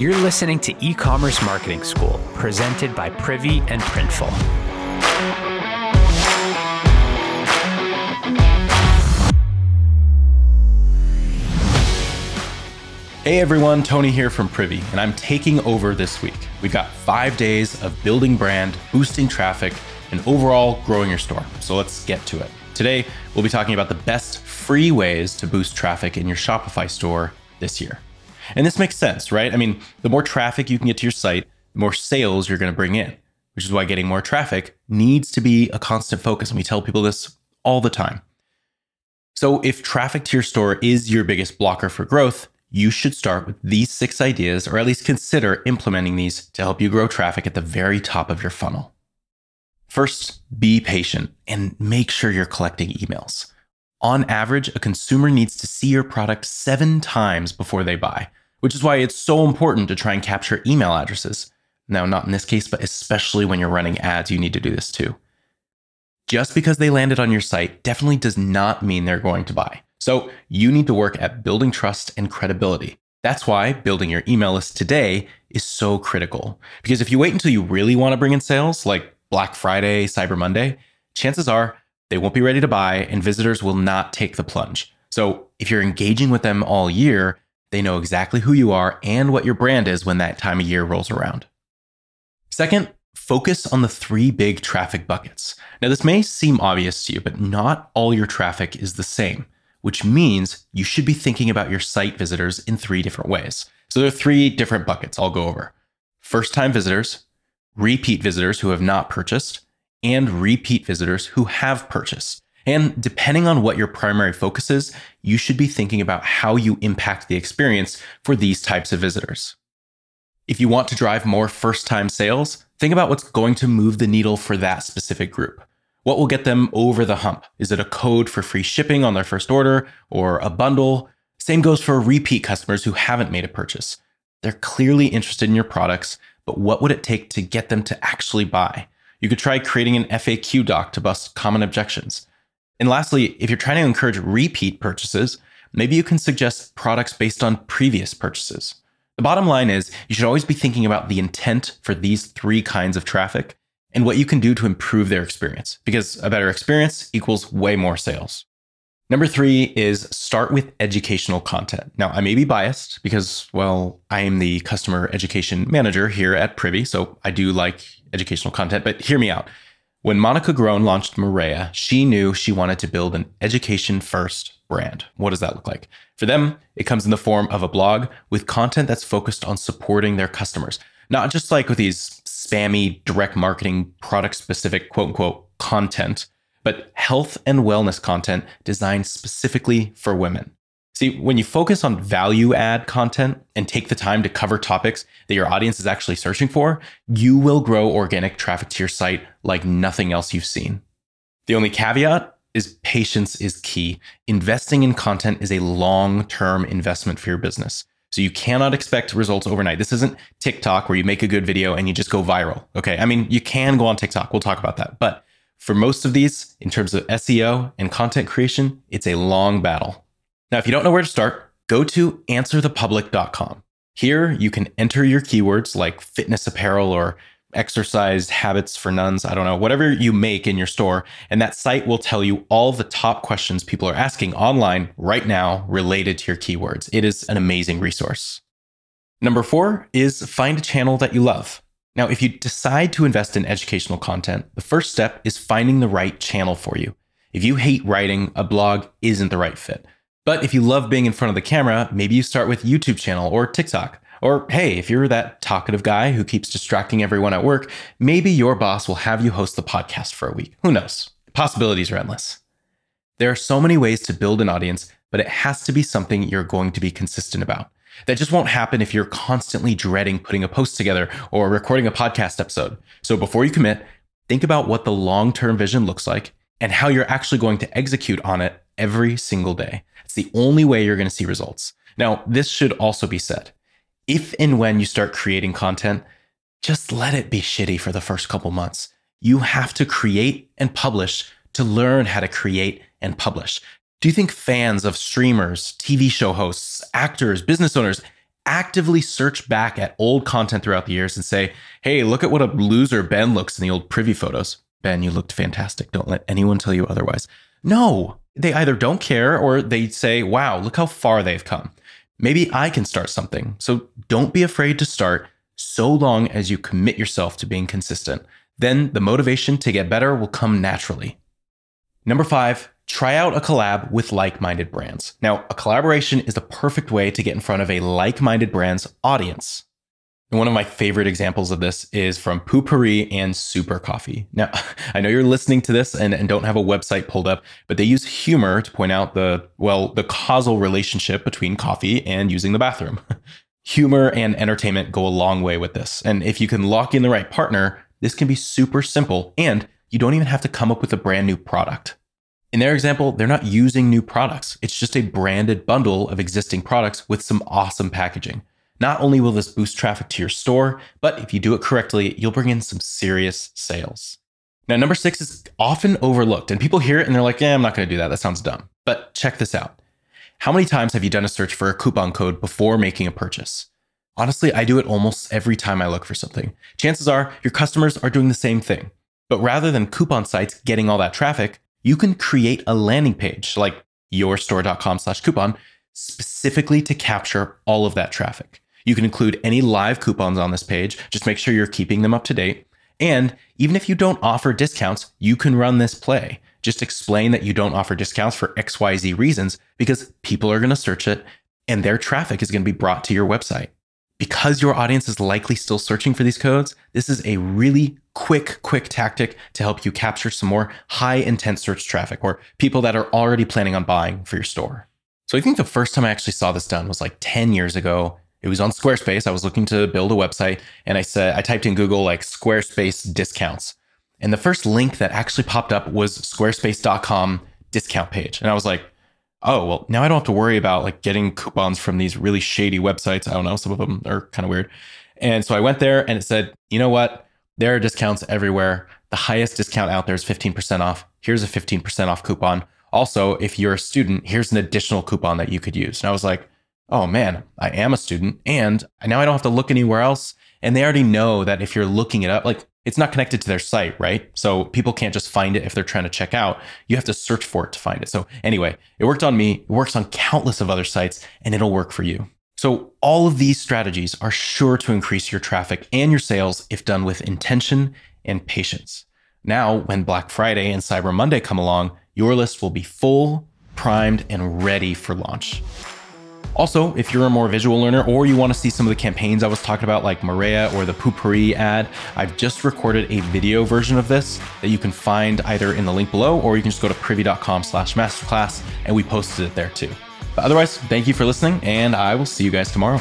You're listening to E Commerce Marketing School, presented by Privy and Printful. Hey everyone, Tony here from Privy, and I'm taking over this week. We've got five days of building brand, boosting traffic, and overall growing your store. So let's get to it. Today, we'll be talking about the best free ways to boost traffic in your Shopify store this year. And this makes sense, right? I mean, the more traffic you can get to your site, the more sales you're going to bring in, which is why getting more traffic needs to be a constant focus. And we tell people this all the time. So, if traffic to your store is your biggest blocker for growth, you should start with these six ideas, or at least consider implementing these to help you grow traffic at the very top of your funnel. First, be patient and make sure you're collecting emails. On average, a consumer needs to see your product seven times before they buy which is why it's so important to try and capture email addresses. Now, not in this case, but especially when you're running ads, you need to do this too. Just because they landed on your site definitely does not mean they're going to buy. So you need to work at building trust and credibility. That's why building your email list today is so critical. Because if you wait until you really want to bring in sales, like Black Friday, Cyber Monday, chances are they won't be ready to buy and visitors will not take the plunge. So if you're engaging with them all year, they know exactly who you are and what your brand is when that time of year rolls around. Second, focus on the three big traffic buckets. Now, this may seem obvious to you, but not all your traffic is the same, which means you should be thinking about your site visitors in three different ways. So, there are three different buckets I'll go over first time visitors, repeat visitors who have not purchased, and repeat visitors who have purchased. And depending on what your primary focus is, you should be thinking about how you impact the experience for these types of visitors. If you want to drive more first time sales, think about what's going to move the needle for that specific group. What will get them over the hump? Is it a code for free shipping on their first order or a bundle? Same goes for repeat customers who haven't made a purchase. They're clearly interested in your products, but what would it take to get them to actually buy? You could try creating an FAQ doc to bust common objections. And lastly, if you're trying to encourage repeat purchases, maybe you can suggest products based on previous purchases. The bottom line is you should always be thinking about the intent for these three kinds of traffic and what you can do to improve their experience, because a better experience equals way more sales. Number three is start with educational content. Now, I may be biased because, well, I am the customer education manager here at Privy, so I do like educational content, but hear me out. When Monica Grohne launched Mareia, she knew she wanted to build an education first brand. What does that look like? For them, it comes in the form of a blog with content that's focused on supporting their customers, not just like with these spammy direct marketing product specific quote unquote content, but health and wellness content designed specifically for women. See, when you focus on value add content and take the time to cover topics that your audience is actually searching for, you will grow organic traffic to your site like nothing else you've seen. The only caveat is patience is key. Investing in content is a long term investment for your business. So you cannot expect results overnight. This isn't TikTok where you make a good video and you just go viral. Okay. I mean, you can go on TikTok. We'll talk about that. But for most of these, in terms of SEO and content creation, it's a long battle. Now, if you don't know where to start, go to answerthepublic.com. Here, you can enter your keywords like fitness apparel or exercise habits for nuns, I don't know, whatever you make in your store. And that site will tell you all the top questions people are asking online right now related to your keywords. It is an amazing resource. Number four is find a channel that you love. Now, if you decide to invest in educational content, the first step is finding the right channel for you. If you hate writing, a blog isn't the right fit. But if you love being in front of the camera, maybe you start with YouTube channel or TikTok. Or hey, if you're that talkative guy who keeps distracting everyone at work, maybe your boss will have you host the podcast for a week. Who knows? Possibilities are endless. There are so many ways to build an audience, but it has to be something you're going to be consistent about. That just won't happen if you're constantly dreading putting a post together or recording a podcast episode. So before you commit, think about what the long term vision looks like and how you're actually going to execute on it every single day. It's the only way you're going to see results. Now, this should also be said. If and when you start creating content, just let it be shitty for the first couple months. You have to create and publish to learn how to create and publish. Do you think fans of streamers, TV show hosts, actors, business owners, actively search back at old content throughout the years and say, hey, look at what a loser Ben looks in the old privy photos. Ben, you looked fantastic. Don't let anyone tell you otherwise. No, they either don't care or they say, wow, look how far they've come. Maybe I can start something. So don't be afraid to start so long as you commit yourself to being consistent. Then the motivation to get better will come naturally. Number five, try out a collab with like minded brands. Now, a collaboration is the perfect way to get in front of a like minded brand's audience. And one of my favorite examples of this is from Poo-Pourri and Super Coffee. Now, I know you're listening to this and, and don't have a website pulled up, but they use humor to point out the, well, the causal relationship between coffee and using the bathroom. humor and entertainment go a long way with this. And if you can lock in the right partner, this can be super simple and you don't even have to come up with a brand new product. In their example, they're not using new products. It's just a branded bundle of existing products with some awesome packaging. Not only will this boost traffic to your store, but if you do it correctly, you'll bring in some serious sales. Now, number six is often overlooked, and people hear it and they're like, yeah, I'm not going to do that. That sounds dumb. But check this out. How many times have you done a search for a coupon code before making a purchase? Honestly, I do it almost every time I look for something. Chances are your customers are doing the same thing. But rather than coupon sites getting all that traffic, you can create a landing page like yourstore.com slash coupon specifically to capture all of that traffic. You can include any live coupons on this page. Just make sure you're keeping them up to date. And even if you don't offer discounts, you can run this play. Just explain that you don't offer discounts for XYZ reasons because people are going to search it and their traffic is going to be brought to your website. Because your audience is likely still searching for these codes, this is a really quick, quick tactic to help you capture some more high intent search traffic or people that are already planning on buying for your store. So I think the first time I actually saw this done was like 10 years ago it was on Squarespace. I was looking to build a website and I said, I typed in Google like Squarespace discounts. And the first link that actually popped up was squarespace.com discount page. And I was like, oh, well, now I don't have to worry about like getting coupons from these really shady websites. I don't know. Some of them are kind of weird. And so I went there and it said, you know what? There are discounts everywhere. The highest discount out there is 15% off. Here's a 15% off coupon. Also, if you're a student, here's an additional coupon that you could use. And I was like, oh man, I am a student and now I don't have to look anywhere else. And they already know that if you're looking it up, like it's not connected to their site, right? So people can't just find it if they're trying to check out. You have to search for it to find it. So anyway, it worked on me, it works on countless of other sites, and it'll work for you. So all of these strategies are sure to increase your traffic and your sales if done with intention and patience. Now, when Black Friday and Cyber Monday come along, your list will be full, primed, and ready for launch. Also, if you're a more visual learner or you want to see some of the campaigns I was talking about, like Mareia or the Poo-Pourri ad, I've just recorded a video version of this that you can find either in the link below or you can just go to privy.com slash masterclass and we posted it there too. But otherwise, thank you for listening and I will see you guys tomorrow.